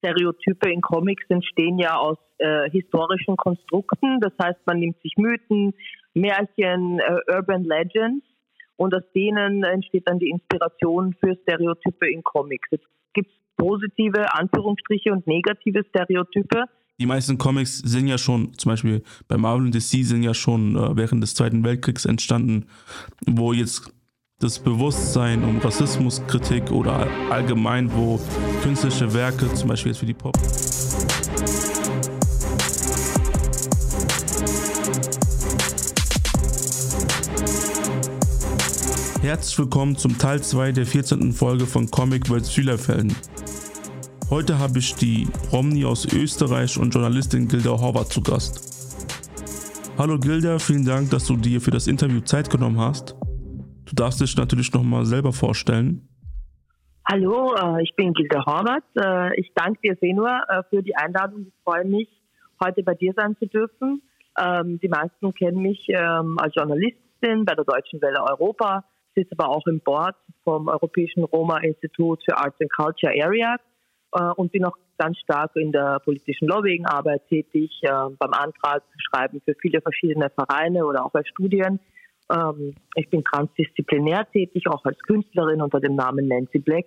Stereotype in Comics entstehen ja aus äh, historischen Konstrukten. Das heißt, man nimmt sich Mythen, Märchen, äh, Urban Legends und aus denen entsteht dann die Inspiration für Stereotype in Comics. Es gibt positive Anführungsstriche und negative Stereotype. Die meisten Comics sind ja schon, zum Beispiel bei Marvel und DC, sind ja schon äh, während des Zweiten Weltkriegs entstanden, wo jetzt das Bewusstsein um Rassismuskritik oder allgemein, wo künstlerische Werke, zum Beispiel jetzt für die Pop. Herzlich willkommen zum Teil 2 der 14. Folge von Comic World Schülerfelden. Heute habe ich die Romney aus Österreich und Journalistin Gilda Horvath zu Gast. Hallo Gilda, vielen Dank, dass du dir für das Interview Zeit genommen hast. Du darfst dich natürlich nochmal selber vorstellen. Hallo, äh, ich bin Gilda Horvath. Äh, ich danke dir, Senua, äh, für die Einladung. Ich freue mich, heute bei dir sein zu dürfen. Ähm, die meisten kennen mich ähm, als Journalistin bei der Deutschen Welle Europa, sitze aber auch im Board vom Europäischen Roma-Institut für Arts and Culture Area und bin auch ganz stark in der politischen Lobbyingarbeit tätig, beim Antrag schreiben für viele verschiedene Vereine oder auch bei Studien ähm, ich bin transdisziplinär tätig, auch als Künstlerin unter dem Namen Nancy Black,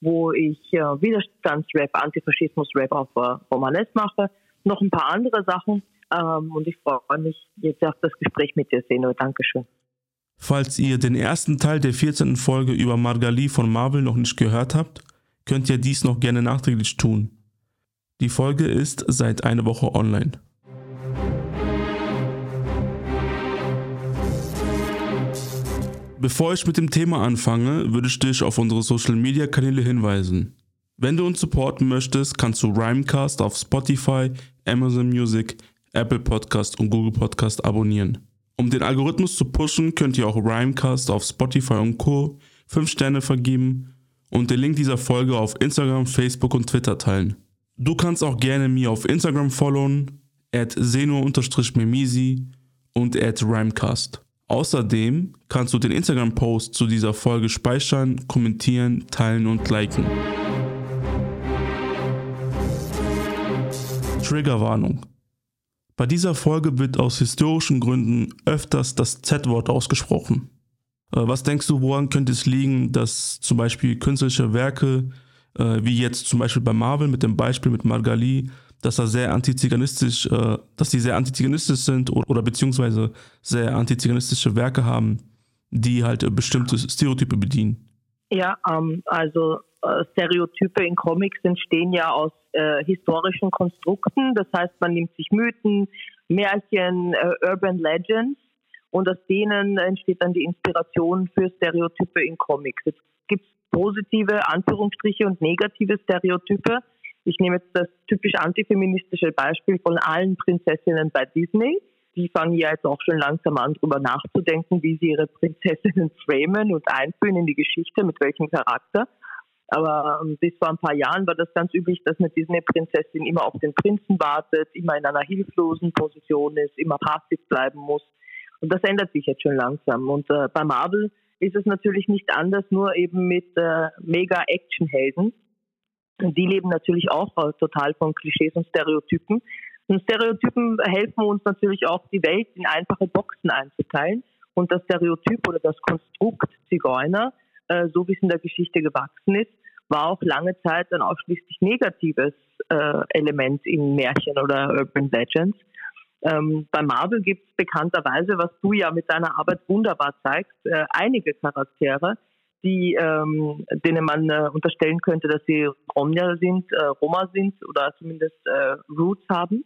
wo ich äh, Widerstandsrap, Antifaschismus-Rap auf äh, Romanes mache, noch ein paar andere Sachen. Ähm, und ich freue mich jetzt auf das Gespräch mit dir, Seno. Dankeschön. Falls ihr den ersten Teil der 14. Folge über Margali von Marvel noch nicht gehört habt, könnt ihr dies noch gerne nachträglich tun. Die Folge ist seit einer Woche online. Bevor ich mit dem Thema anfange, würde ich dich auf unsere Social Media Kanäle hinweisen. Wenn du uns supporten möchtest, kannst du Rhymecast auf Spotify, Amazon Music, Apple Podcast und Google Podcast abonnieren. Um den Algorithmus zu pushen, könnt ihr auch Rhymecast auf Spotify und Co. 5 Sterne vergeben und den Link dieser Folge auf Instagram, Facebook und Twitter teilen. Du kannst auch gerne mir auf Instagram followen, at seno-memisi und at rhymecast. Außerdem kannst du den Instagram-Post zu dieser Folge speichern, kommentieren, teilen und liken. Triggerwarnung. Bei dieser Folge wird aus historischen Gründen öfters das Z-Wort ausgesprochen. Äh, was denkst du, woran könnte es liegen, dass zum Beispiel künstlerische Werke, äh, wie jetzt zum Beispiel bei Marvel mit dem Beispiel mit Margali, dass er sehr antiziganistisch, äh, dass die sehr antiziganistisch sind oder, oder beziehungsweise sehr antiziganistische Werke haben, die halt äh, bestimmte Stereotype bedienen. Ja, ähm, also äh, Stereotype in Comics entstehen ja aus äh, historischen Konstrukten. Das heißt, man nimmt sich Mythen, Märchen, äh, Urban Legends und aus denen entsteht dann die Inspiration für Stereotype in Comics. Es gibt positive Anführungsstriche und negative Stereotype. Ich nehme jetzt das typisch antifeministische Beispiel von allen Prinzessinnen bei Disney. Die fangen ja jetzt auch schon langsam an, darüber nachzudenken, wie sie ihre Prinzessinnen framen und einführen in die Geschichte, mit welchem Charakter. Aber ähm, bis vor ein paar Jahren war das ganz üblich, dass eine Disney-Prinzessin immer auf den Prinzen wartet, immer in einer hilflosen Position ist, immer passiv bleiben muss. Und das ändert sich jetzt schon langsam. Und äh, bei Marvel ist es natürlich nicht anders, nur eben mit äh, Mega-Action-Helden. Die leben natürlich auch total von Klischees und Stereotypen. Und Stereotypen helfen uns natürlich auch, die Welt in einfache Boxen einzuteilen. Und das Stereotyp oder das Konstrukt Zigeuner, äh, so wie es in der Geschichte gewachsen ist, war auch lange Zeit ein ausschließlich negatives äh, Element in Märchen oder Urban Legends. Ähm, bei Marvel gibt es bekannterweise, was du ja mit deiner Arbeit wunderbar zeigst, äh, einige Charaktere, die, ähm, denen man äh, unterstellen könnte, dass sie Romja sind, äh, Roma sind oder zumindest äh, Roots haben.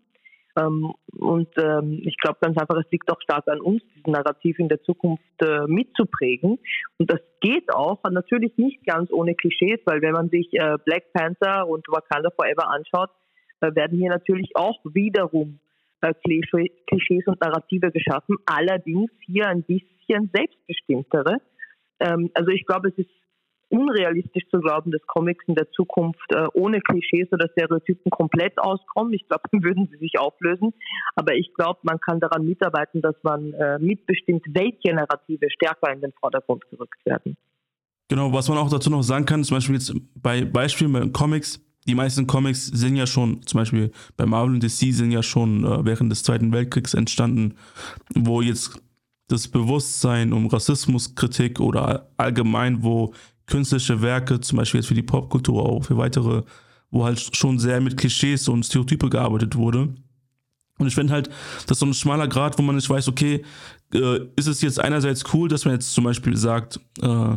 Ähm, und ähm, ich glaube ganz einfach, es liegt auch stark an uns, diesen Narrativ in der Zukunft äh, mitzuprägen. Und das geht auch, natürlich nicht ganz ohne Klischees, weil wenn man sich äh, Black Panther und Wakanda Forever anschaut, äh, werden hier natürlich auch wiederum Klischees und Narrative geschaffen, allerdings hier ein bisschen selbstbestimmtere ähm, also ich glaube, es ist unrealistisch zu glauben, dass Comics in der Zukunft äh, ohne Klischees oder Stereotypen komplett auskommen. Ich glaube, dann würden sie sich auflösen. Aber ich glaube, man kann daran mitarbeiten, dass man äh, mitbestimmt, welche Narrative stärker in den Vordergrund gerückt werden. Genau, was man auch dazu noch sagen kann, zum Beispiel jetzt bei Beispielen bei Comics, die meisten Comics sind ja schon, zum Beispiel bei Marvel und DC sind ja schon äh, während des Zweiten Weltkriegs entstanden, wo jetzt das Bewusstsein um Rassismuskritik oder allgemein, wo künstlerische Werke, zum Beispiel jetzt für die Popkultur, auch für weitere, wo halt schon sehr mit Klischees und Stereotype gearbeitet wurde. Und ich finde halt, das ist so ein schmaler Grad, wo man nicht weiß, okay, äh, ist es jetzt einerseits cool, dass man jetzt zum Beispiel sagt, äh,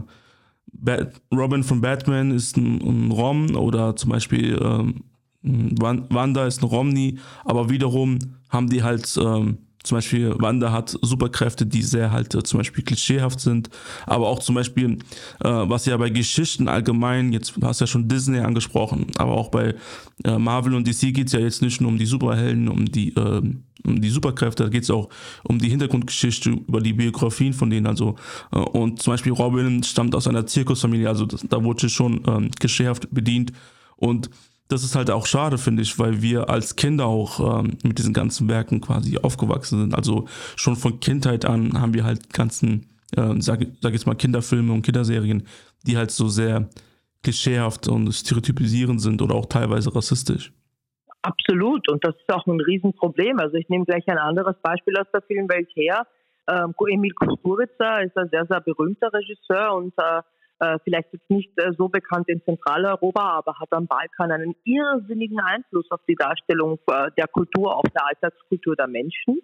Robin von Batman ist ein, ein Rom oder zum Beispiel ähm, Wanda ist ein Romney, aber wiederum haben die halt ähm, zum Beispiel Wanda hat Superkräfte, die sehr halt äh, zum Beispiel klischeehaft sind, aber auch zum Beispiel, äh, was ja bei Geschichten allgemein, jetzt hast du ja schon Disney angesprochen, aber auch bei äh, Marvel und DC geht es ja jetzt nicht nur um die Superhelden, um die, äh, um die Superkräfte, da geht es auch um die Hintergrundgeschichte, über die Biografien von denen, also äh, und zum Beispiel Robin stammt aus einer Zirkusfamilie, also das, da wurde schon ähm, klischeehaft bedient. Und das ist halt auch schade, finde ich, weil wir als Kinder auch ähm, mit diesen ganzen Werken quasi aufgewachsen sind. Also schon von Kindheit an haben wir halt ganzen, äh, sag, sag jetzt mal, Kinderfilme und Kinderserien, die halt so sehr klischeehaft und stereotypisierend sind oder auch teilweise rassistisch. Absolut, und das ist auch ein Riesenproblem. Also ich nehme gleich ein anderes Beispiel aus der Filmwelt her. Ähm, Emil Kusturica ist ein sehr, sehr berühmter Regisseur und äh, äh, vielleicht jetzt nicht äh, so bekannt in Zentraleuropa, aber hat am Balkan einen irrsinnigen Einfluss auf die Darstellung äh, der Kultur, auf der Alltagskultur der Menschen.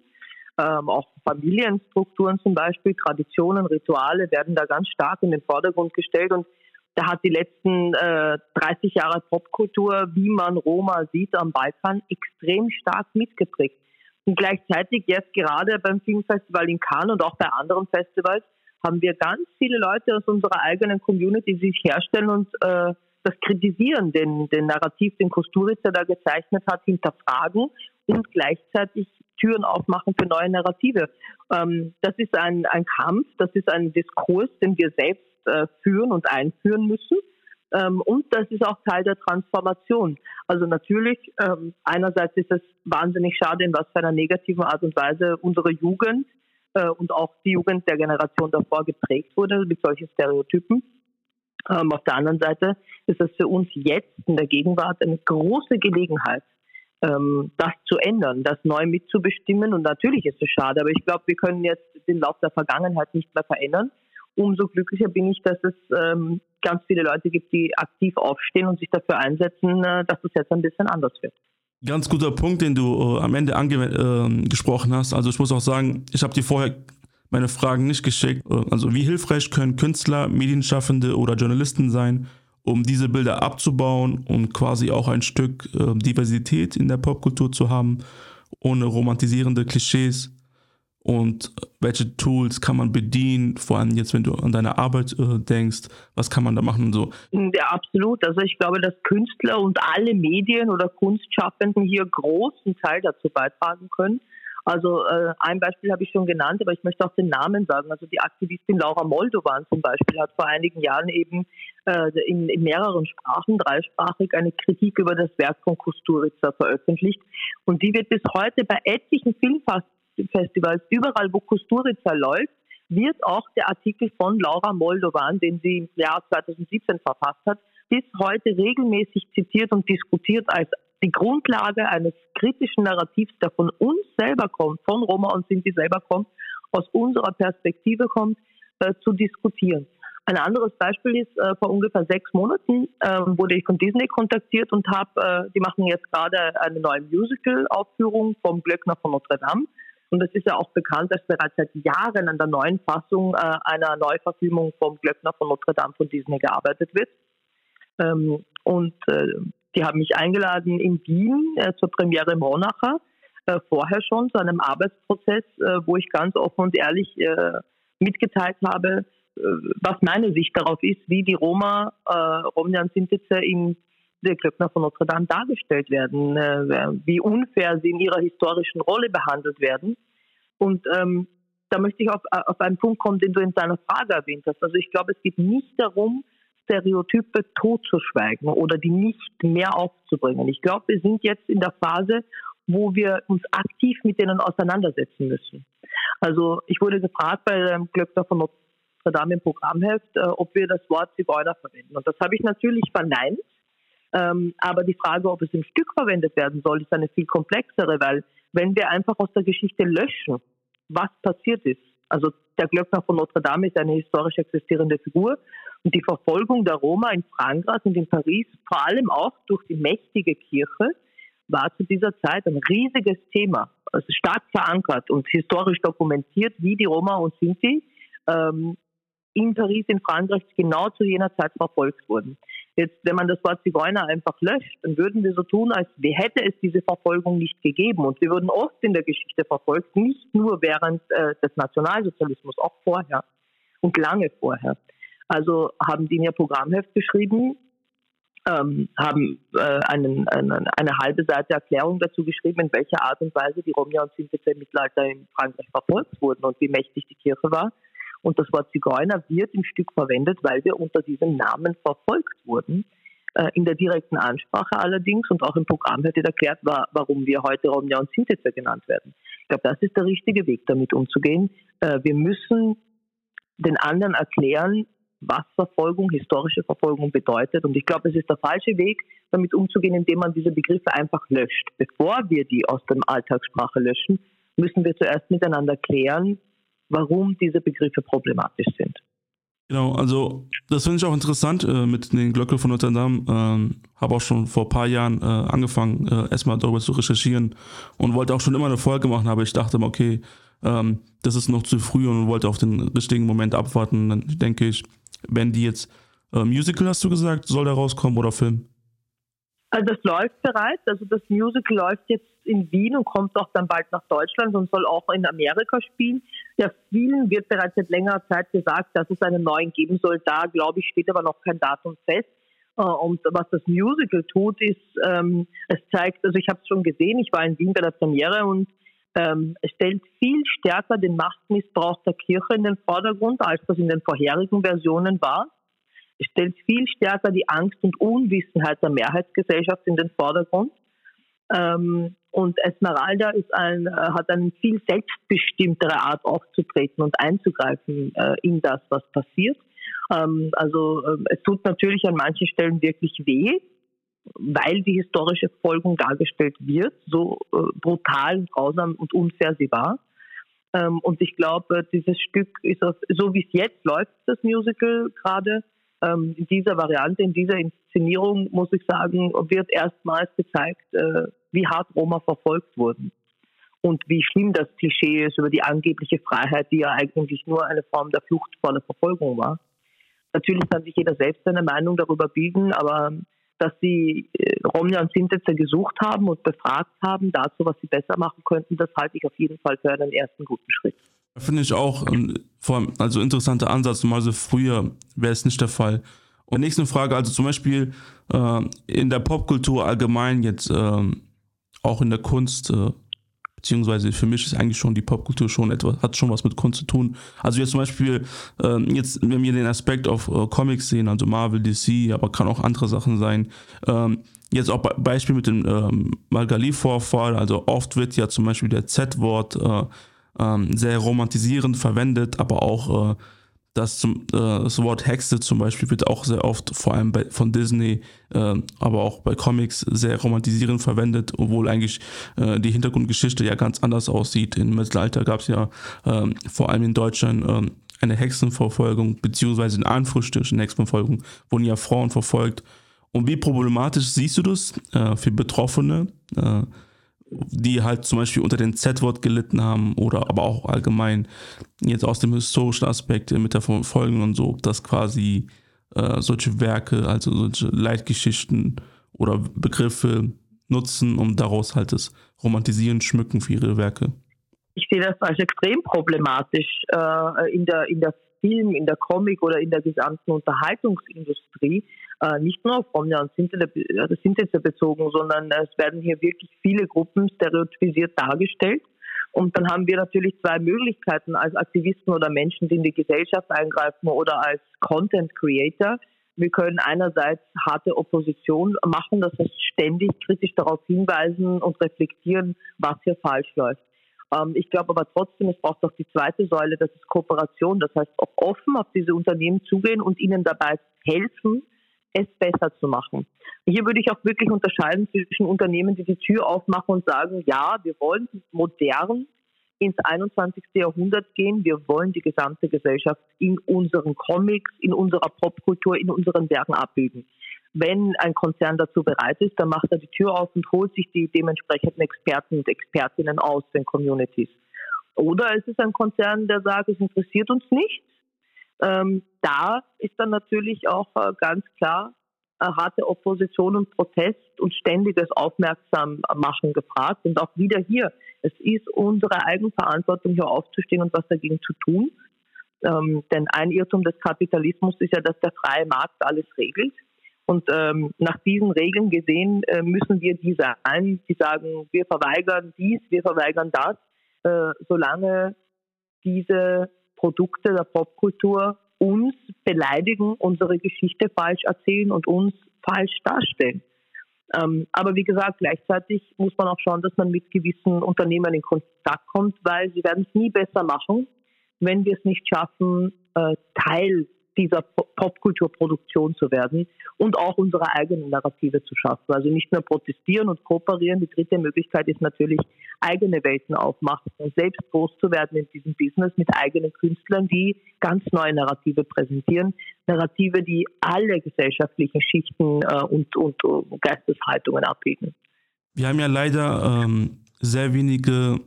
Ähm, auch Familienstrukturen zum Beispiel, Traditionen, Rituale werden da ganz stark in den Vordergrund gestellt und da hat die letzten äh, 30 Jahre Popkultur, wie man Roma sieht am Balkan, extrem stark mitgeprägt. Und gleichzeitig jetzt gerade beim Filmfestival in Cannes und auch bei anderen Festivals haben wir ganz viele Leute aus unserer eigenen Community, die sich herstellen und äh, das kritisieren, den, den Narrativ, den Kosturica da gezeichnet hat, hinterfragen und gleichzeitig Türen aufmachen für neue Narrative. Ähm, das ist ein, ein Kampf, das ist ein Diskurs, den wir selbst äh, führen und einführen müssen. Ähm, und das ist auch Teil der Transformation. Also natürlich, ähm, einerseits ist es wahnsinnig schade, in was für einer negativen Art und Weise unsere Jugend äh, und auch die Jugend der Generation davor geprägt wurde mit solchen Stereotypen. Ähm, auf der anderen Seite ist es für uns jetzt in der Gegenwart eine große Gelegenheit, ähm, das zu ändern, das neu mitzubestimmen. Und natürlich ist es schade, aber ich glaube, wir können jetzt den Lauf der Vergangenheit nicht mehr verändern. Umso glücklicher bin ich, dass es ähm, ganz viele Leute gibt, die aktiv aufstehen und sich dafür einsetzen, äh, dass es jetzt ein bisschen anders wird. Ganz guter Punkt, den du äh, am Ende äh, gesprochen hast. Also ich muss auch sagen, ich habe dir vorher meine Fragen nicht geschickt. Äh, also wie hilfreich können Künstler, Medienschaffende oder Journalisten sein, um diese Bilder abzubauen und quasi auch ein Stück äh, Diversität in der Popkultur zu haben, ohne romantisierende Klischees und welche Tools kann man bedienen, vor allem jetzt, wenn du an deine Arbeit äh, denkst, was kann man da machen und so? Ja, absolut. Also ich glaube, dass Künstler und alle Medien oder Kunstschaffenden hier großen Teil dazu beitragen können. Also äh, ein Beispiel habe ich schon genannt, aber ich möchte auch den Namen sagen. Also die Aktivistin Laura Moldovan zum Beispiel hat vor einigen Jahren eben äh, in, in, mehreren Sprachen, dreisprachig, eine Kritik über das Werk von Kusturica veröffentlicht. Und die wird bis heute bei etlichen Filmfest Festivals, überall wo Kusturica läuft, wird auch der Artikel von Laura Moldovan, den sie im Jahr 2017 verfasst hat, bis heute regelmäßig zitiert und diskutiert als die Grundlage eines kritischen Narrativs, der von uns selber kommt, von Roma und Sinti selber kommt, aus unserer Perspektive kommt, äh, zu diskutieren. Ein anderes Beispiel ist, äh, vor ungefähr sechs Monaten äh, wurde ich von Disney kontaktiert und habe, äh, die machen jetzt gerade eine neue Musical-Aufführung vom Glöckner von Notre Dame. Und es ist ja auch bekannt, dass bereits seit Jahren an der neuen Fassung äh, einer Neuverfilmung vom Glöckner von Notre Dame von Disney gearbeitet wird. Ähm, und äh, die haben mich eingeladen in Wien äh, zur Premiere Monacher, äh, vorher schon zu einem Arbeitsprozess, äh, wo ich ganz offen und ehrlich äh, mitgeteilt habe, was meine Sicht darauf ist, wie die Roma, äh, Romnia und Sintize in der Glöckner von Notre Dame dargestellt werden, äh, wie unfair sie in ihrer historischen Rolle behandelt werden. Und ähm, da möchte ich auf, auf einen Punkt kommen, den du in deiner Frage erwähnt hast. Also ich glaube, es geht nicht darum, Stereotype totzuschweigen oder die nicht mehr aufzubringen. Ich glaube, wir sind jetzt in der Phase, wo wir uns aktiv mit denen auseinandersetzen müssen. Also ich wurde gefragt bei dem Glöckner von Notre Dame im Programmheft, äh, ob wir das Wort Zigeuner verwenden. Und das habe ich natürlich verneint Ähm, aber die Frage, ob es im Stück verwendet werden soll, ist eine viel komplexere, weil wenn wir einfach aus der Geschichte löschen, was passiert ist, also der Glöckner von Notre Dame ist eine historisch existierende Figur und die Verfolgung der Roma in Frankreich und in Paris, vor allem auch durch die mächtige Kirche, war zu dieser Zeit ein riesiges Thema, also stark verankert und historisch dokumentiert, wie die Roma und Sinti ähm, in Paris, in Frankreich, genau zu jener Zeit verfolgt wurden. Jetzt, wenn man das Wort Zigeuner einfach löscht, dann würden wir so tun, als hätte es diese Verfolgung nicht gegeben. Und wir wurden oft in der Geschichte verfolgt, nicht nur während äh, des Nationalsozialismus, auch vorher und lange vorher. Also haben die in ihr Programmheft geschrieben, ähm, haben äh, einen, einen, eine halbe Seite Erklärung dazu geschrieben, in welcher Art und Weise die Romja und Sinti im Mittelalter in Frankreich verfolgt wurden und wie mächtig die Kirche war. Und das Wort Zigeuner wird im Stück verwendet, weil wir unter diesem Namen verfolgt wurden. Äh, in der direkten Ansprache allerdings und auch im Programm wird erklärt, war, warum wir heute Romja und Sintetzer genannt werden. Ich glaube, das ist der richtige Weg, damit umzugehen. Äh, wir müssen den anderen erklären, was Verfolgung, historische Verfolgung bedeutet. Und ich glaube, es ist der falsche Weg, damit umzugehen, indem man diese Begriffe einfach löscht. Bevor wir die aus der Alltagssprache löschen, müssen wir zuerst miteinander klären, warum diese Begriffe problematisch sind. Genau, also das finde ich auch interessant äh, mit den Glöcke von Notre Dame. Ähm, Habe auch schon vor ein paar Jahren äh, angefangen, äh, erstmal darüber zu recherchieren und wollte auch schon immer eine Folge machen, aber ich dachte immer, okay, ähm, das ist noch zu früh und wollte auf den richtigen Moment abwarten. Dann denke ich, wenn die jetzt äh, Musical, hast du gesagt, soll da rauskommen oder Film? Also das läuft bereits. Also das Musical läuft jetzt in Wien und kommt auch dann bald nach Deutschland und soll auch in Amerika spielen. Ja, vielen wird bereits seit längerer Zeit gesagt, dass es einen neuen geben soll. Da, glaube ich, steht aber noch kein Datum fest. Äh, und was das Musical tut, ist, ähm, es zeigt, also ich habe es schon gesehen, ich war in Wien bei der Premiere und ähm, es stellt viel stärker den Machtmissbrauch der Kirche in den Vordergrund, als das in den vorherigen Versionen war. Es stellt viel stärker die Angst und Unwissenheit der Mehrheitsgesellschaft in den Vordergrund. Ähm, und Esmeralda ist ein, äh, hat eine viel selbstbestimmtere Art aufzutreten und einzugreifen äh, in das, was passiert. Ähm, also äh, es tut natürlich an manchen Stellen wirklich weh, weil die historische Folgung dargestellt wird, so äh, brutal, grausam und unfair sie war. Ähm, und ich glaube, dieses Stück ist auf, so wie es jetzt läuft, das Musical gerade, ähm, in dieser Variante, in dieser Inszenierung, muss ich sagen, wird erstmals gezeigt, äh, wie hart Roma verfolgt wurden und wie schlimm das Klischee ist über die angebliche Freiheit, die ja eigentlich nur eine Form der Flucht vor der Verfolgung war. Natürlich kann sich jeder selbst seine Meinung darüber bilden, aber dass sie äh, Romja und Sintetzer gesucht haben und befragt haben dazu, was sie besser machen könnten, das halte ich auf jeden Fall für einen ersten guten Schritt. Finde ich auch ähm, vor allem, also interessanter Ansatz. Normalerweise früher wäre es nicht der Fall. Und nächste Frage, also zum Beispiel äh, in der Popkultur allgemein jetzt, äh, auch in der Kunst, äh, beziehungsweise für mich ist eigentlich schon die Popkultur schon etwas, hat schon was mit Kunst zu tun. Also jetzt zum Beispiel, äh, jetzt, wenn wir den Aspekt auf äh, Comics sehen, also Marvel, DC, aber kann auch andere Sachen sein. Ähm, jetzt auch Beispiel mit dem ähm, Malgali-Vorfall, also oft wird ja zum Beispiel der Z-Wort äh, ähm, sehr romantisierend verwendet, aber auch das, zum, äh, das Wort Hexe zum Beispiel wird auch sehr oft, vor allem bei, von Disney, äh, aber auch bei Comics, sehr romantisierend verwendet, obwohl eigentlich äh, die Hintergrundgeschichte ja ganz anders aussieht. Im Mittelalter gab es ja ähm, vor allem in Deutschland ähm, eine Hexenverfolgung, beziehungsweise in Anführungsstrichen Hexenverfolgung, wurden ja Frauen verfolgt. Und wie problematisch siehst du das äh, für Betroffene? Äh, die halt zum Beispiel unter den Z-Wort gelitten haben oder aber auch allgemein jetzt aus dem historischen Aspekt mit der Folgen und so, dass quasi äh, solche Werke, also solche Leitgeschichten oder Begriffe nutzen, um daraus halt das Romantisieren, Schmücken für ihre Werke. Ich sehe das als extrem problematisch äh, in, der, in der Film, in der Comic oder in der gesamten Unterhaltungsindustrie, äh, nicht nur auf Romja und Sintetzer bezogen, sondern es werden hier wirklich viele Gruppen stereotypisiert dargestellt. Und dann haben wir natürlich zwei Möglichkeiten als Aktivisten oder Menschen, die in die Gesellschaft eingreifen oder als Content Creator. Wir können einerseits harte Opposition machen, das heißt ständig kritisch darauf hinweisen und reflektieren, was hier falsch läuft. Ähm, ich glaube aber trotzdem, es braucht auch die zweite Säule, das ist Kooperation. Das heißt, auch offen auf diese Unternehmen zugehen und ihnen dabei helfen, es besser zu machen. Hier würde ich auch wirklich unterscheiden zwischen Unternehmen, die die Tür aufmachen und sagen, ja, wir wollen modern ins 21. Jahrhundert gehen. Wir wollen die gesamte Gesellschaft in unseren Comics, in unserer Popkultur, in unseren Werken abbilden. Wenn ein Konzern dazu bereit ist, dann macht er die Tür auf und holt sich die dementsprechenden Experten und Expertinnen aus den Communities. Oder es ist ein Konzern, der sagt, es interessiert uns nicht. Ähm, da ist dann natürlich auch äh, ganz klar äh, harte Opposition und Protest und ständiges Aufmerksammachen gefragt. Und auch wieder hier, es ist unsere Eigenverantwortung, hier aufzustehen und was dagegen zu tun. Ähm, denn ein Irrtum des Kapitalismus ist ja, dass der freie Markt alles regelt. Und ähm, nach diesen Regeln gesehen äh, müssen wir die sein, die sagen, wir verweigern dies, wir verweigern das, äh, solange diese Produkte der Popkultur uns beleidigen, unsere Geschichte falsch erzählen und uns falsch darstellen. Ähm, aber wie gesagt, gleichzeitig muss man auch schauen, dass man mit gewissen Unternehmen in Kontakt kommt, weil sie werden es nie besser machen, wenn wir es nicht schaffen, äh, Teil dieser Popkulturproduktion zu werden und auch unsere eigene Narrative zu schaffen. Also nicht nur protestieren und kooperieren. Die dritte Möglichkeit ist natürlich eigene Welten aufmachen und selbst groß zu werden in diesem Business mit eigenen Künstlern, die ganz neue Narrative präsentieren. Narrative, die alle gesellschaftlichen Schichten äh, und, und, und Geisteshaltungen abbilden. Wir haben ja leider ähm, sehr wenige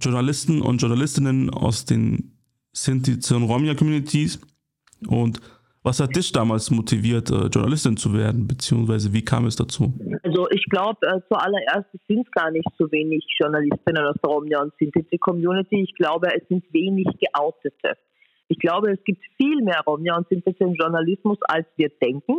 Journalisten und Journalistinnen aus den Sinti und Romja-Communities. Und was hat dich damals motiviert, äh, Journalistin zu werden, beziehungsweise wie kam es dazu? Also ich glaube, äh, zuallererst sind es gar nicht so wenig Journalistinnen aus der Romja und Sinti-Community. Ich glaube, es sind wenig Geoutete. Ich glaube, es gibt viel mehr Romja und Sinti im Journalismus, als wir denken.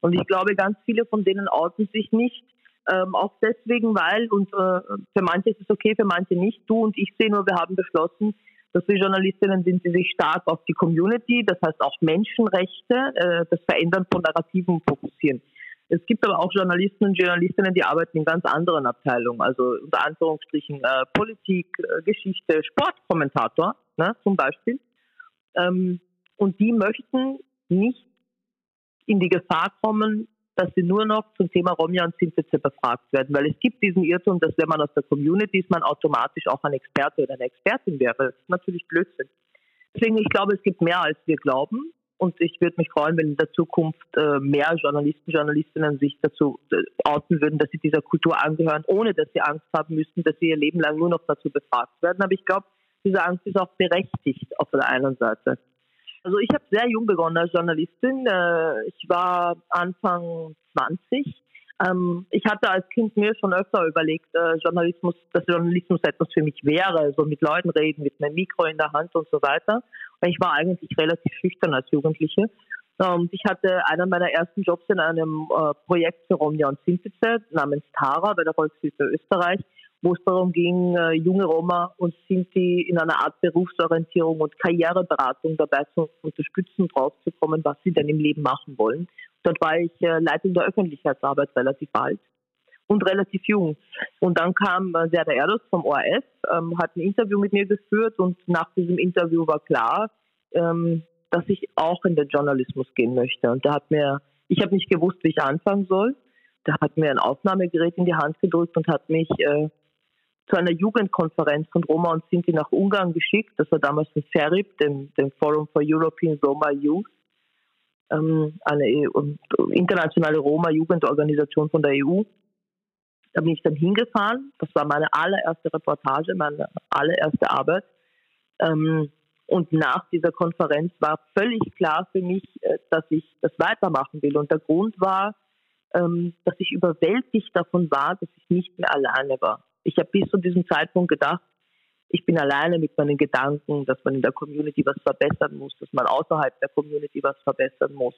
Und ich glaube, ganz viele von denen outen sich nicht. Ähm, auch deswegen, weil, und äh, für manche ist es okay, für manche nicht. Du und ich sehen nur, wir haben beschlossen, dass wir Journalistinnen sind, die sich stark auf die Community, das heißt auch Menschenrechte, äh, das Verändern von Narrativen fokussieren. Es gibt aber auch Journalisten und Journalistinnen, die arbeiten in ganz anderen Abteilungen, also unter Anführungsstrichen äh, Politik, äh, Geschichte, Sportkommentator ne, zum Beispiel. Ähm, und die möchten nicht in die Gefahr kommen, dass sie nur noch zum Thema Romja und Sintetze befragt werden. Weil es gibt diesen Irrtum, dass wenn man aus der Community ist, man automatisch auch ein Experte oder eine Expertin wäre. Das ist natürlich Blödsinn. Deswegen, ich glaube, es gibt mehr, als wir glauben. Und ich würde mich freuen, wenn in der Zukunft äh, mehr Journalisten, Journalistinnen sich dazu äh, outen würden, dass sie dieser Kultur angehören, ohne dass sie Angst haben müssten, dass sie ihr Leben lang nur noch dazu befragt werden. Aber ich glaube, diese Angst ist auch berechtigt auf der einen Seite. Also ich habe sehr jung begonnen als Journalistin. Äh, ich war Anfang 20. Ähm, ich hatte als Kind mir schon öfter überlegt, äh, Journalismus, dass Journalismus etwas für mich wäre, so mit Leuten reden, mit einem Mikro in der Hand und so weiter. Ich war eigentlich relativ schüchtern als Jugendliche. Und ich hatte einen meiner ersten Jobs in einem äh, Projekt für Romja und Sintize namens Tara bei der Volkshilfe Österreich wo es darum ging, äh, junge Roma und Sinti in einer Art Berufsorientierung und Karriereberatung dabei zu unterstützen, draufzukommen, was sie denn im Leben machen wollen. Dort war ich äh, Leitung der Öffentlichkeitsarbeit relativ alt und relativ jung. Und dann kam äh, Serda Erdos vom ORF, ähm, hat ein Interview mit mir geführt und nach diesem Interview war klar, ähm, dass ich auch in den Journalismus gehen möchte. Und der hat mir, ich habe nicht gewusst, wie ich anfangen soll. Der hat mir ein Aufnahmegerät in die Hand gedrückt und hat mich äh, zu einer Jugendkonferenz von Roma und Sinti nach Ungarn geschickt. Das war damals in FERIP, dem, dem Forum for European Roma Youth, ähm, eine EU, internationale Roma-Jugendorganisation von der EU. Da bin ich dann hingefahren. Das war meine allererste Reportage, meine allererste Arbeit. Ähm, und nach dieser Konferenz war völlig klar für mich, äh, dass ich das weitermachen will. Und der Grund war, ähm, dass ich überwältigt davon war, dass ich nicht mehr alleine war. Ich habe bis zu diesem Zeitpunkt gedacht, ich bin alleine mit meinen Gedanken, dass man in der Community was verbessern muss, dass man außerhalb der Community was verbessern muss,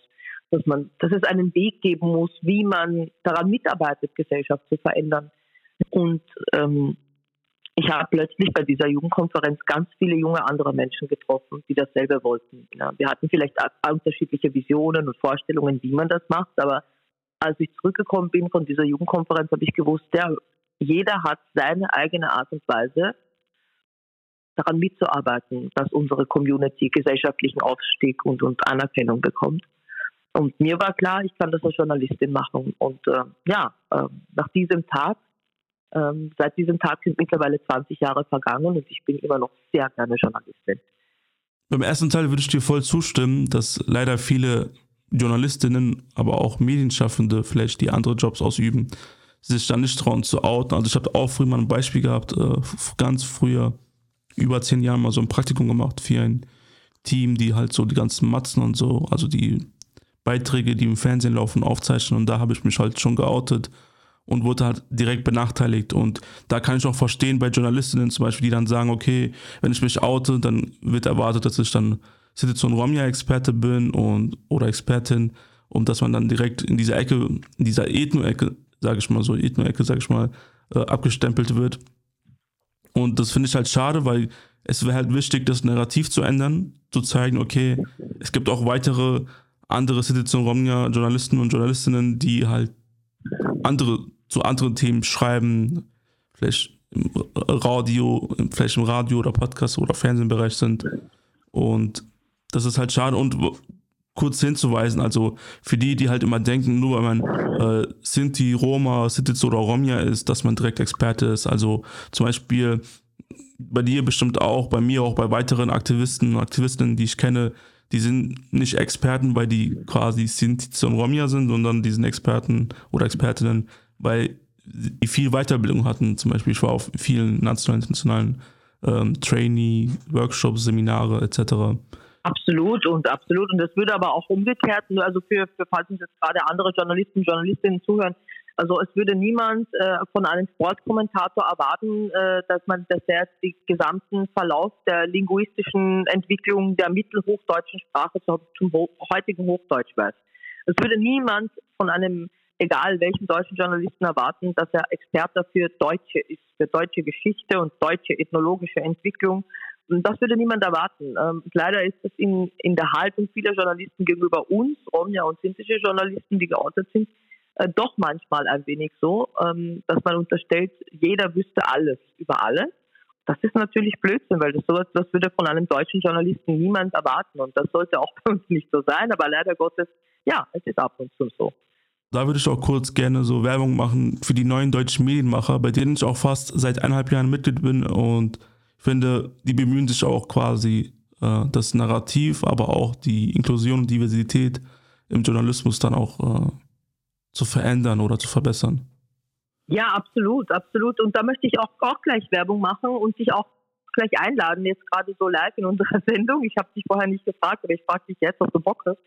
dass man, dass es einen Weg geben muss, wie man daran mitarbeitet, Gesellschaft zu verändern. Und ähm, ich habe plötzlich bei dieser Jugendkonferenz ganz viele junge andere Menschen getroffen, die dasselbe wollten. Ja, wir hatten vielleicht unterschiedliche Visionen und Vorstellungen, wie man das macht, aber als ich zurückgekommen bin von dieser Jugendkonferenz, habe ich gewusst, ja, jeder hat seine eigene Art und Weise, daran mitzuarbeiten, dass unsere Community gesellschaftlichen Aufstieg und, und Anerkennung bekommt. Und mir war klar, ich kann das als Journalistin machen. Und äh, ja, äh, nach diesem Tag, äh, seit diesem Tag sind mittlerweile 20 Jahre vergangen und ich bin immer noch sehr gerne Journalistin. Beim ersten Teil würde ich dir voll zustimmen, dass leider viele Journalistinnen, aber auch Medienschaffende, vielleicht die andere Jobs ausüben, sich dann nicht trauen zu outen. Also ich habe auch früher mal ein Beispiel gehabt, äh, ganz früher, über zehn Jahren mal so ein Praktikum gemacht für ein Team, die halt so die ganzen Matzen und so, also die Beiträge, die im Fernsehen laufen, aufzeichnen. Und da habe ich mich halt schon geoutet und wurde halt direkt benachteiligt. Und da kann ich auch verstehen bei Journalistinnen zum Beispiel, die dann sagen, okay, wenn ich mich oute, dann wird erwartet, dass ich dann Situation Romja-Experte bin und oder Expertin und dass man dann direkt in dieser Ecke, in dieser Ethno-Ecke, sage ich mal so, Ethno-Ecke, sage ich mal, äh, abgestempelt wird. Und das finde ich halt schade, weil es wäre halt wichtig, das Narrativ zu ändern, zu zeigen, okay, es gibt auch weitere andere Situation Romja Journalisten und Journalistinnen, die halt andere zu anderen Themen schreiben, vielleicht im Radio, vielleicht im Radio oder Podcast oder Fernsehbereich sind. Und das ist halt schade. Und kurz hinzuweisen, also für die, die halt immer denken, nur weil man äh, Sinti, Roma, Sititz oder Romja ist, dass man direkt Experte ist. Also zum Beispiel bei dir bestimmt auch, bei mir auch, bei weiteren Aktivisten und Aktivistinnen, die ich kenne, die sind nicht Experten, weil die quasi Sinti und Romja sind, sondern die sind Experten oder Expertinnen, weil die viel Weiterbildung hatten. Zum Beispiel, ich war auf vielen nationalen, internationalen ähm, Trainee, Workshops, Seminare etc. Absolut und absolut. Und das würde aber auch umgekehrt, also für, für falls uns jetzt gerade andere Journalisten, Journalistinnen zuhören, also es würde niemand äh, von einem Sportkommentator erwarten, äh, dass man, dass er den gesamten Verlauf der linguistischen Entwicklung der mittelhochdeutschen Sprache zum, zum heutigen Hochdeutsch weiß. Es würde niemand von einem, egal welchen deutschen Journalisten erwarten, dass er Experte für Deutsche ist, für deutsche Geschichte und deutsche ethnologische Entwicklung. Das würde niemand erwarten. Ähm, leider ist es in, in der Haltung vieler Journalisten gegenüber uns, Romja und sintische Journalisten, die geoutet sind, äh, doch manchmal ein wenig so, ähm, dass man unterstellt, jeder wüsste alles über alle. Das ist natürlich Blödsinn, weil das sowas, das würde von einem deutschen Journalisten niemand erwarten und das sollte auch bei uns nicht so sein, aber leider Gottes, ja, es ist ab und zu so. Da würde ich auch kurz gerne so Werbung machen für die neuen deutschen Medienmacher, bei denen ich auch fast seit eineinhalb Jahren Mitglied bin und finde, die bemühen sich auch quasi äh, das Narrativ, aber auch die Inklusion und Diversität im Journalismus dann auch äh, zu verändern oder zu verbessern. Ja, absolut, absolut. Und da möchte ich auch, auch gleich Werbung machen und dich auch gleich einladen, jetzt gerade so live in unserer Sendung. Ich habe dich vorher nicht gefragt, aber ich frage dich jetzt, ob du Bock hast.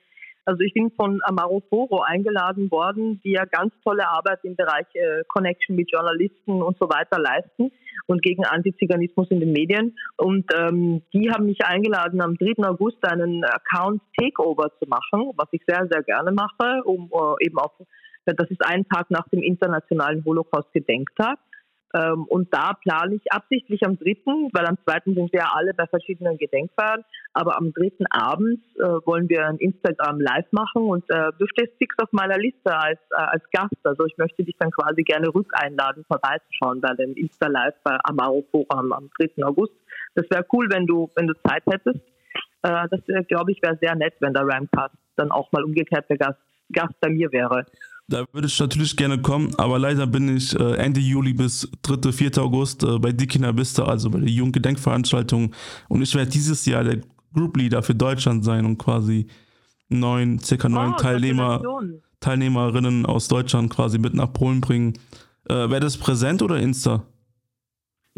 Also ich bin von Amaro Foro eingeladen worden, die ja ganz tolle Arbeit im Bereich äh, Connection mit Journalisten und so weiter leisten und gegen Antiziganismus in den Medien. Und ähm, die haben mich eingeladen, am 3. August einen Account Takeover zu machen, was ich sehr, sehr gerne mache, um äh, eben auf das ist ein Tag nach dem internationalen Holocaust-Gedenktag. Ähm, und da plane ich absichtlich am dritten, weil am zweiten sind wir ja alle bei verschiedenen Gedenkfeiern, aber am dritten Abend äh, wollen wir ein Instagram live machen und äh, du stehst fix auf meiner Liste als, äh, als Gast. Also ich möchte dich dann quasi gerne rückeinladen, vorbeizuschauen bei dem Insta Live bei Amaro Forum am 3. August. Das wäre cool, wenn du, wenn du Zeit hättest. Äh, das glaube ich, wäre sehr nett, wenn der Ramcast dann auch mal umgekehrt der Gast, Gast bei mir wäre. Da würde ich natürlich gerne kommen, aber leider bin ich äh, Ende Juli bis 3. 4. August äh, bei Dikina Vista, also bei der Jugendgedenkveranstaltung. Und ich werde dieses Jahr der Group Leader für Deutschland sein und quasi neun, circa neun oh, Teilnehmer, Teilnehmerinnen aus Deutschland quasi mit nach Polen bringen. Äh, Wäre das präsent oder Insta?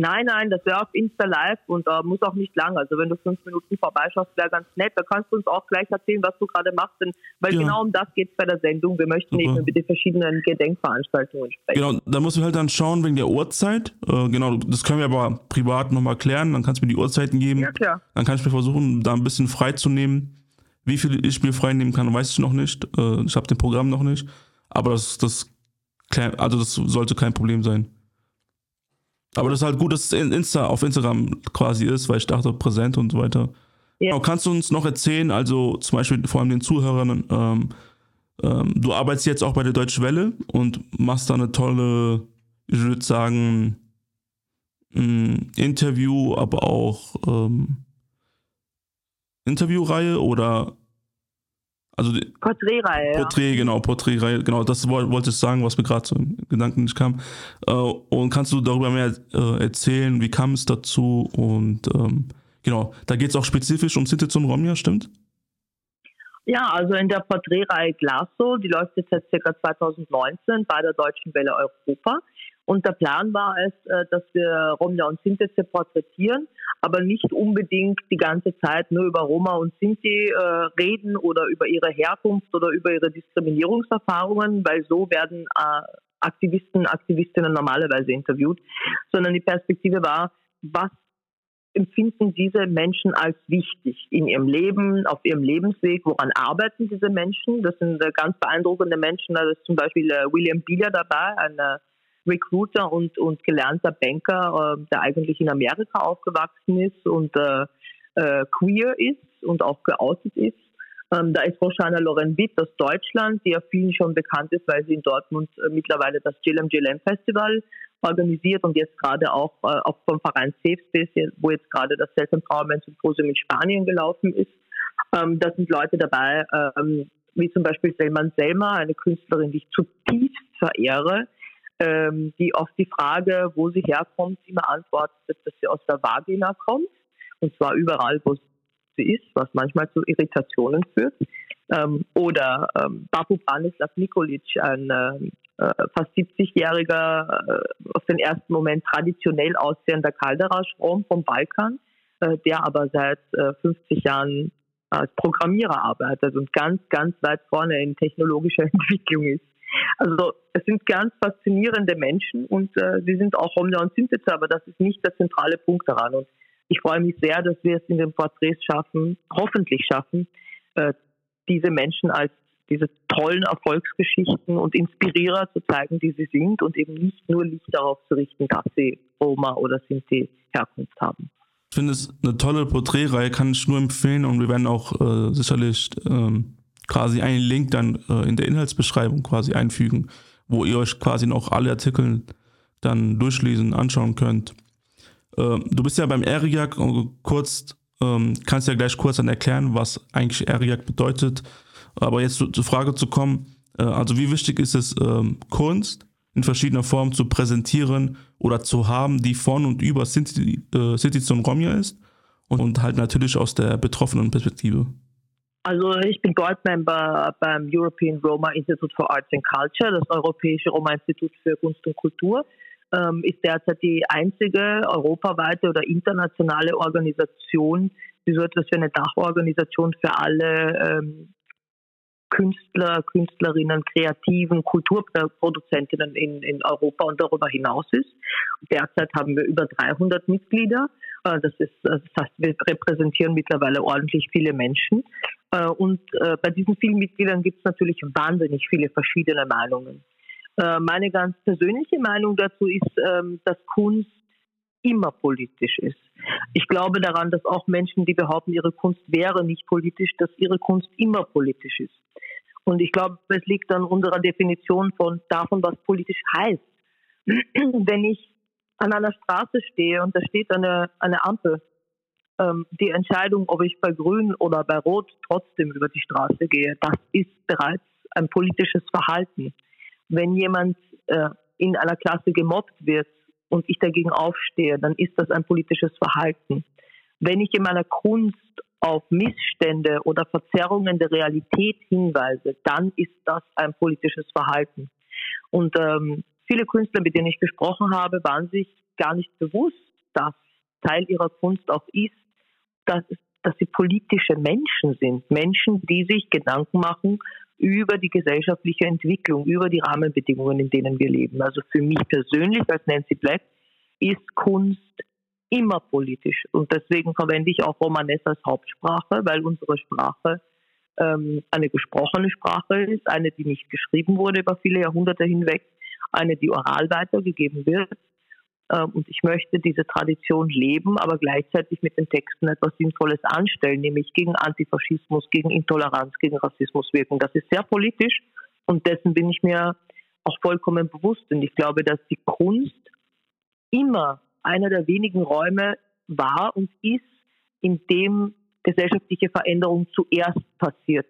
Nein, nein, das wäre auf Insta Live und äh, muss auch nicht lang. Also wenn du fünf Minuten vorbeischaust, wäre ganz nett. Da kannst du uns auch gleich erzählen, was du gerade machst, denn, weil ja. genau um das geht es bei der Sendung. Wir möchten Super. eben über die verschiedenen Gedenkveranstaltungen sprechen. Genau, da musst du halt dann schauen wegen der Uhrzeit. Äh, genau, das können wir aber privat nochmal klären. Dann kannst du mir die Uhrzeiten geben. Ja, klar. Dann kann ich mir versuchen, da ein bisschen freizunehmen. Wie viel ich mir frei nehmen kann, weiß ich noch nicht. Äh, ich habe den Programm noch nicht. Aber das, das, also das sollte kein Problem sein. Aber das ist halt gut, dass es Insta, auf Instagram quasi ist, weil ich dachte, präsent und so weiter. Ja. Genau, kannst du uns noch erzählen, also zum Beispiel vor allem den Zuhörern, ähm, ähm, du arbeitest jetzt auch bei der Deutschen Welle und machst da eine tolle, ich würde sagen, Interview, aber auch ähm, Interviewreihe oder Also Porträtreihe. Porträt, ja. genau, Porträtreihe, genau, das wollte ich sagen, was mir gerade so im Gedanken nicht kam. Äh, und kannst du darüber mehr äh, erzählen, wie kam es dazu? Und ähm, genau, da geht es auch spezifisch um Sinti und Romja, stimmt? Ja, also in der Porträtreihe Glasso, die läuft jetzt seit ca. 2019 bei der Deutschen Welle Europa. Und der Plan war es, äh, dass wir Romja und Sinti porträtieren, aber nicht unbedingt die ganze Zeit nur über Roma und Sinti äh, reden oder über ihre Herkunft oder über ihre Diskriminierungserfahrungen, weil so werden äh, Aktivisten, Aktivistinnen normalerweise interviewt, sondern die Perspektive war, was empfinden diese Menschen als wichtig in ihrem Leben, auf ihrem Lebensweg, woran arbeiten diese Menschen? Das sind ganz beeindruckende Menschen, da ist zum Beispiel William Bieler dabei, ein äh, Recruiter und, und gelernter Banker, äh, der eigentlich in Amerika aufgewachsen ist und äh, äh, queer ist und auch geoutet ist. Ähm, da ist Roshana Loren Witt aus Deutschland, die ja vielen schon bekannt ist, weil sie in Dortmund äh, mittlerweile das JLM JLM Festival organisiert und jetzt gerade auch, äh, auch vom Verein Safe Space, wo jetzt gerade das Self-Empowerment Symposium in Spanien gelaufen ist. Ähm, da sind Leute dabei, ähm, wie zum Beispiel Selman Selma, eine Künstlerin, die ich zutiefst verehre, ähm, die auf die Frage, wo sie herkommt, immer antwortet, dass sie aus der Vagina kommt. Und zwar überall, wo sie ist, was manchmal zu Irritationen führt. Ähm, oder ähm, Babu Branislav Nikolic, ein äh, fast 70-jähriger, äh, auf den ersten Moment traditionell aussehender Caldera-Strom vom Balkan, äh, der aber seit äh, 50 Jahren als Programmierer arbeitet und ganz, ganz weit vorne in technologischer Entwicklung ist. Also es sind ganz faszinierende Menschen und äh, sie sind auch Romja und Sintetzer, aber das ist nicht der zentrale Punkt daran. Und ich freue mich sehr, dass wir es in den Porträts schaffen, hoffentlich schaffen, äh, diese Menschen als diese tollen Erfolgsgeschichten und Inspirierer zu zeigen, die sie sind und eben nicht nur Licht darauf zu richten, dass sie Roma oder Sinti Herkunft haben. Ich finde es eine tolle Porträtreihe, kann ich nur empfehlen und wir werden auch äh, sicherlich ähm, quasi einen Link dann äh, in der Inhaltsbeschreibung quasi einfügen, wo ihr euch quasi noch alle Artikel dann durchlesen, anschauen könnt. Äh, du bist ja beim ERIAC kurz, ähm, kannst ja gleich kurz dann erklären, was eigentlich ERIAC bedeutet. Aber jetzt zu, zur Frage zu kommen, äh, also wie wichtig ist es, ähm, Kunst in verschiedener Form zu präsentieren oder zu haben, die von und über Sinti, äh, Sinti und Romja ist und halt natürlich aus der betroffenen Perspektive. Also ich bin Board-Member beim European Roma Institute for Arts and Culture, das Europäische Roma-Institut für Kunst und Kultur. Ähm, ist derzeit die einzige europaweite oder internationale Organisation, die so etwas wie eine Dachorganisation für alle ähm, Künstler, Künstlerinnen, Kreativen, Kulturproduzentinnen in, in Europa und darüber hinaus ist. Derzeit haben wir über 300 Mitglieder. Äh, das, ist, das heißt, wir repräsentieren mittlerweile ordentlich viele Menschen. Äh, und äh, bei diesen vielen Mitgliedern gibt es natürlich wahnsinnig viele verschiedene Meinungen. Meine ganz persönliche Meinung dazu ist, ähm, dass Kunst immer politisch ist. Ich glaube daran, dass auch Menschen, die behaupten, ihre Kunst wäre nicht politisch, dass ihre Kunst immer politisch ist. Und ich glaube, es liegt an unserer Definition von davon, was politisch heißt. Wenn ich an einer Straße stehe und da steht eine, eine Ampel, ähm, die Entscheidung, ob ich bei Grün oder bei Rot trotzdem über die Straße gehe, das ist bereits ein politisches Verhalten. Wenn jemand äh, in einer Klasse gemobbt wird und ich dagegen aufstehe, dann ist das ein politisches Verhalten. Wenn ich in meiner Kunst auf Missstände oder Verzerrungen der Realität hinweise, dann ist das ein politisches Verhalten. Und ähm, viele Künstler, mit denen ich gesprochen habe, waren sich gar nicht bewusst, dass Teil ihrer Kunst auch ist, dass, dass sie politische Menschen sind. Menschen, die sich Gedanken machen über die gesellschaftliche Entwicklung, über die Rahmenbedingungen, in denen wir leben. Also für mich persönlich als Nancy Black ist Kunst immer politisch. Und deswegen verwende ich auch Romanes als Hauptsprache, weil unsere Sprache ähm, eine gesprochene Sprache ist, eine, die nicht geschrieben wurde über viele Jahrhunderte hinweg, eine, die oral weitergegeben wird. Ähm, und ich möchte diese Tradition leben, aber gleichzeitig mit den Texten etwas Sinnvolles anstellen, nämlich gegen Antifaschismus, gegen Intoleranz, gegen Rassismus wirken. Das ist sehr politisch und dessen bin ich mir auch vollkommen bewusst. Und ich glaube, dass die Kunst immer einer der wenigen Räume war und ist, in dem gesellschaftliche Veränderung zuerst passiert.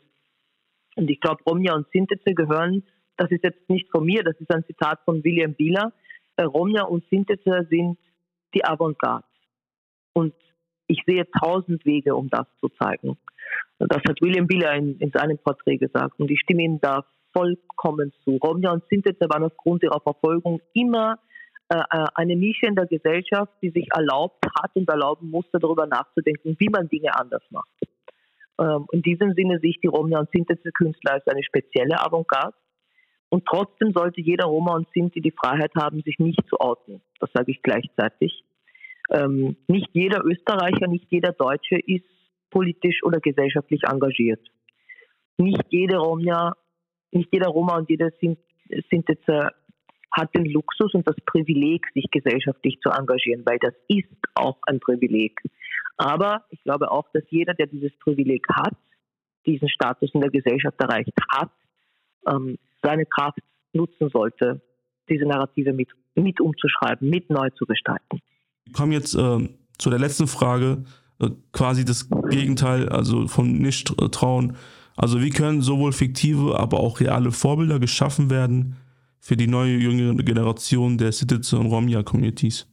Und ich glaube, Romja und Sinteze gehören, das ist jetzt nicht von mir, das ist ein Zitat von William Bieler, Romja und Sinteze sind die Avantgarde. Und ich sehe tausend Wege, um das zu zeigen. Das hat William Bieler in, in seinem Porträt gesagt. Und ich stimme Ihnen da vollkommen zu. Romja und Sinteze waren aufgrund ihrer Verfolgung immer äh, äh, eine Nische in der Gesellschaft, die sich erlaubt hat und erlauben musste, darüber nachzudenken, wie man Dinge anders macht. Ähm, in diesem Sinne sehe ich die Romja und Sinti-Künstler als eine spezielle Avantgarde. Und trotzdem sollte jeder Roma und Sinti die Freiheit haben, sich nicht zu outen. Das sage ich gleichzeitig. Ähm, nicht jeder Österreicher, nicht jeder Deutsche ist politisch oder gesellschaftlich engagiert. Nicht jede Romja, nicht jeder Roma und jeder Sinti hat den Luxus und das Privileg, sich gesellschaftlich zu engagieren, weil das ist auch ein Privileg. Aber ich glaube auch, dass jeder, der dieses Privileg hat, diesen Status in der Gesellschaft erreicht hat, ähm, seine Kraft nutzen sollte, diese Narrative mit, mit umzuschreiben, mit neu zu gestalten. Wir kommen jetzt äh, zu der letzten Frage, äh, quasi das Gegenteil, also von Nicht-Trauen. Also wie können sowohl fiktive, aber auch reale Vorbilder geschaffen werden, für die neue jüngere Generation der Citizen und Romja-Communities?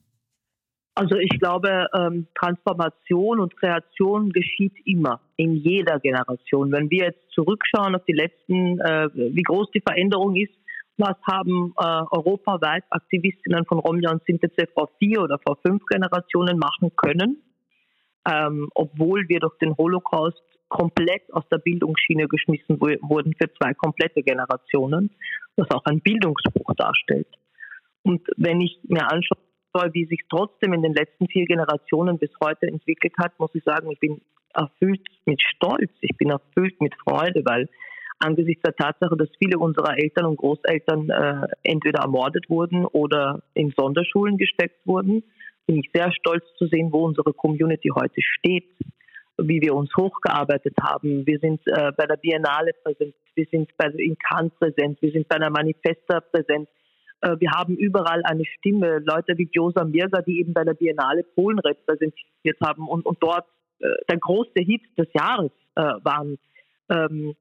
Also ich glaube, ähm, Transformation und Kreation geschieht immer in jeder Generation. Wenn wir jetzt zurückschauen auf die letzten, äh, wie groß die Veränderung ist, was haben äh, europaweit Aktivistinnen von Romja und Sintetze vor vier oder vor fünf Generationen machen können, ähm, obwohl wir durch den Holocaust komplett aus der Bildungsschiene geschmissen wurden für zwei komplette Generationen, was auch ein Bildungsbruch darstellt. Und wenn ich mir anschaue, wie sich trotzdem in den letzten vier Generationen bis heute entwickelt hat, muss ich sagen, ich bin erfüllt mit Stolz, ich bin erfüllt mit Freude, weil angesichts der Tatsache, dass viele unserer Eltern und Großeltern äh, entweder ermordet wurden oder in Sonderschulen gesteckt wurden, bin ich sehr stolz zu sehen, wo unsere Community heute steht wie wir uns hochgearbeitet haben. Wir sind äh, bei der Biennale präsent, wir sind bei, in Cannes präsent, wir sind bei der Manifesta präsent. Äh, wir haben überall eine Stimme. Leute wie Josa Mirga, die eben bei der Biennale Polen repräsentiert haben und, und dort äh, der große Hit des Jahres äh, waren. Ähm,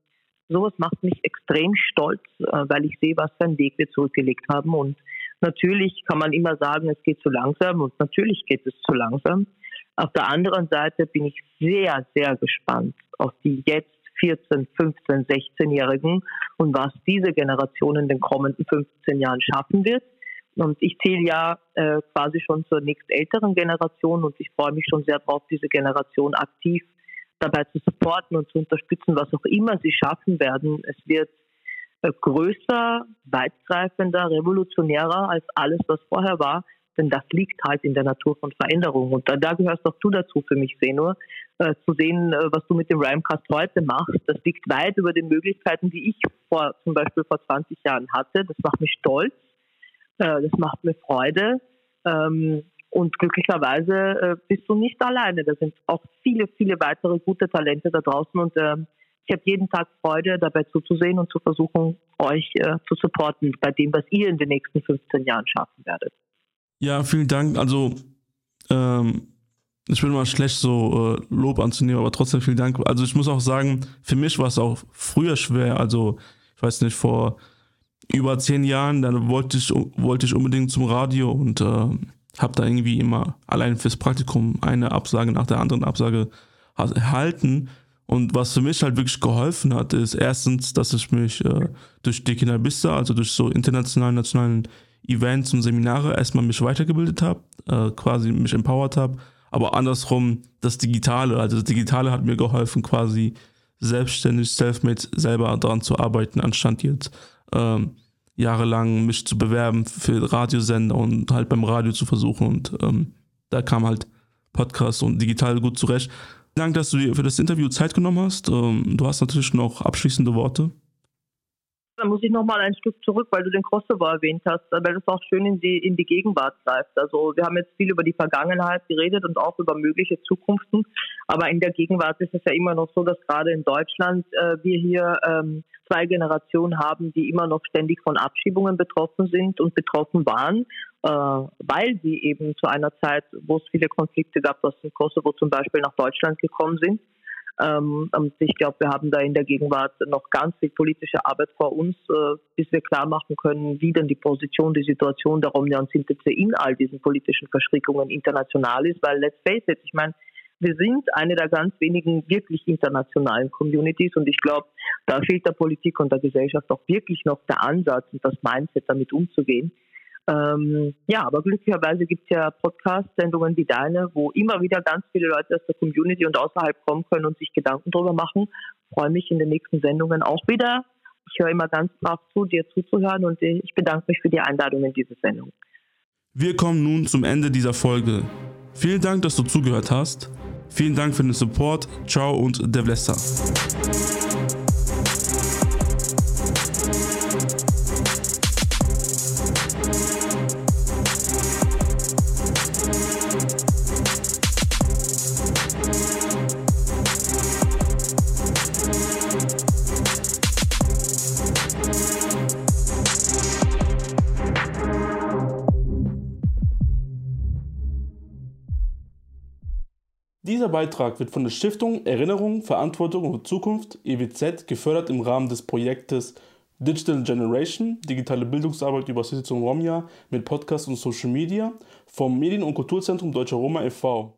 sowas macht mich extrem stolz, weil ich sehe, was für einen Weg wir zurückgelegt haben. Und natürlich kann man immer sagen, es geht zu langsam und natürlich geht es zu langsam. Auf der anderen Seite bin ich sehr, sehr gespannt auf die jetzt 14, 15, 16-Jährigen und was diese Generation in den kommenden 15 Jahren schaffen wird. Und ich zähle ja äh, quasi schon zur nächstälteren Generation und ich freue mich schon sehr darauf, diese Generation aktiv dabei zu supporten und zu unterstützen, was auch immer sie schaffen werden. Es wird äh, größer, weitgreifender, revolutionärer als alles, was vorher war. Denn das liegt halt in der Natur von Veränderungen. Und da, da gehörst auch du dazu für mich, Senor, äh, zu sehen, äh, was du mit dem Rhymecast heute machst. Das liegt weit über den Möglichkeiten, die ich vor, zum Beispiel vor 20 Jahren hatte. Das macht mich stolz. Äh, das macht mir Freude. Ähm, und glücklicherweise äh, bist du nicht alleine. Da sind auch viele, viele weitere gute Talente da draußen. Und äh, ich habe jeden Tag Freude, dabei zuzusehen und zu versuchen, euch äh, zu supporten bei dem, was ihr in den nächsten 15 Jahren schaffen werdet. Ja, vielen Dank. Also, ähm, ich bin mal schlecht, so äh, Lob anzunehmen, aber trotzdem vielen Dank. Also, ich muss auch sagen, für mich war es auch früher schwer. Also, ich weiß nicht, vor über zehn Jahren, dann wollte ich, wollte ich unbedingt zum Radio und äh, habe da irgendwie immer allein fürs Praktikum eine Absage nach der anderen Absage erhalten. Und was für mich halt wirklich geholfen hat, ist erstens, dass ich mich äh, durch die Kinderbisse, also durch so internationalen, nationalen Events und Seminare erstmal mich weitergebildet habe, äh, quasi mich empowert habe, aber andersrum das Digitale, also das Digitale hat mir geholfen, quasi selbstständig, self-made selber daran zu arbeiten, anstatt jetzt ähm, jahrelang mich zu bewerben für Radiosender und halt beim Radio zu versuchen und ähm, da kam halt Podcast und digital gut zurecht. Danke, dass du dir für das Interview Zeit genommen hast. Ähm, du hast natürlich noch abschließende Worte. Da muss ich nochmal ein Stück zurück, weil du den Crossover erwähnt hast, weil das auch schön in die, in die Gegenwart greift. Also wir haben jetzt viel über die Vergangenheit geredet und auch über mögliche Zukunften, aber in der Gegenwart ist es ja immer noch so, dass gerade in Deutschland äh, wir hier ähm, zwei Generationen haben, die immer noch ständig von Abschiebungen betroffen sind und betroffen waren, äh, weil sie eben zu einer Zeit, wo es viele Konflikte gab, aus dem Kosovo zum Beispiel nach Deutschland gekommen sind und ich glaube, wir haben da in der Gegenwart noch ganz viel politische Arbeit vor uns, äh, bis wir klar machen können, wie denn die Position, die Situation der Romja und Sintetze in all diesen politischen Verstrickungen international ist. Weil, let's face it, ich meine, wir sind eine der ganz wenigen wirklich internationalen Communities und ich glaube, da fehlt der Politik und der Gesellschaft auch wirklich noch der Ansatz und das Mindset, damit umzugehen. Ähm, ja, aber glücklicherweise gibt es ja Podcast-Sendungen wie deine, wo immer wieder ganz viele Leute aus der Community und außerhalb kommen können und sich Gedanken darüber machen. Freue mich in den nächsten Sendungen auch wieder. Ich höre immer ganz brav zu, dir zuzuhören und ich bedanke mich für die Einladung in diese Sendung. Wir kommen nun zum Ende dieser Folge. Vielen Dank, dass du zugehört hast. Vielen Dank für den Support. Ciao und Devlessa. Dieser Beitrag wird von der Stiftung Erinnerung, Verantwortung und Zukunft EWZ gefördert im Rahmen des Projektes Digital Generation, digitale Bildungsarbeit über Sitzung Romja mit Podcast und Social Media vom Medien- und Kulturzentrum Deutscher Roma e.V.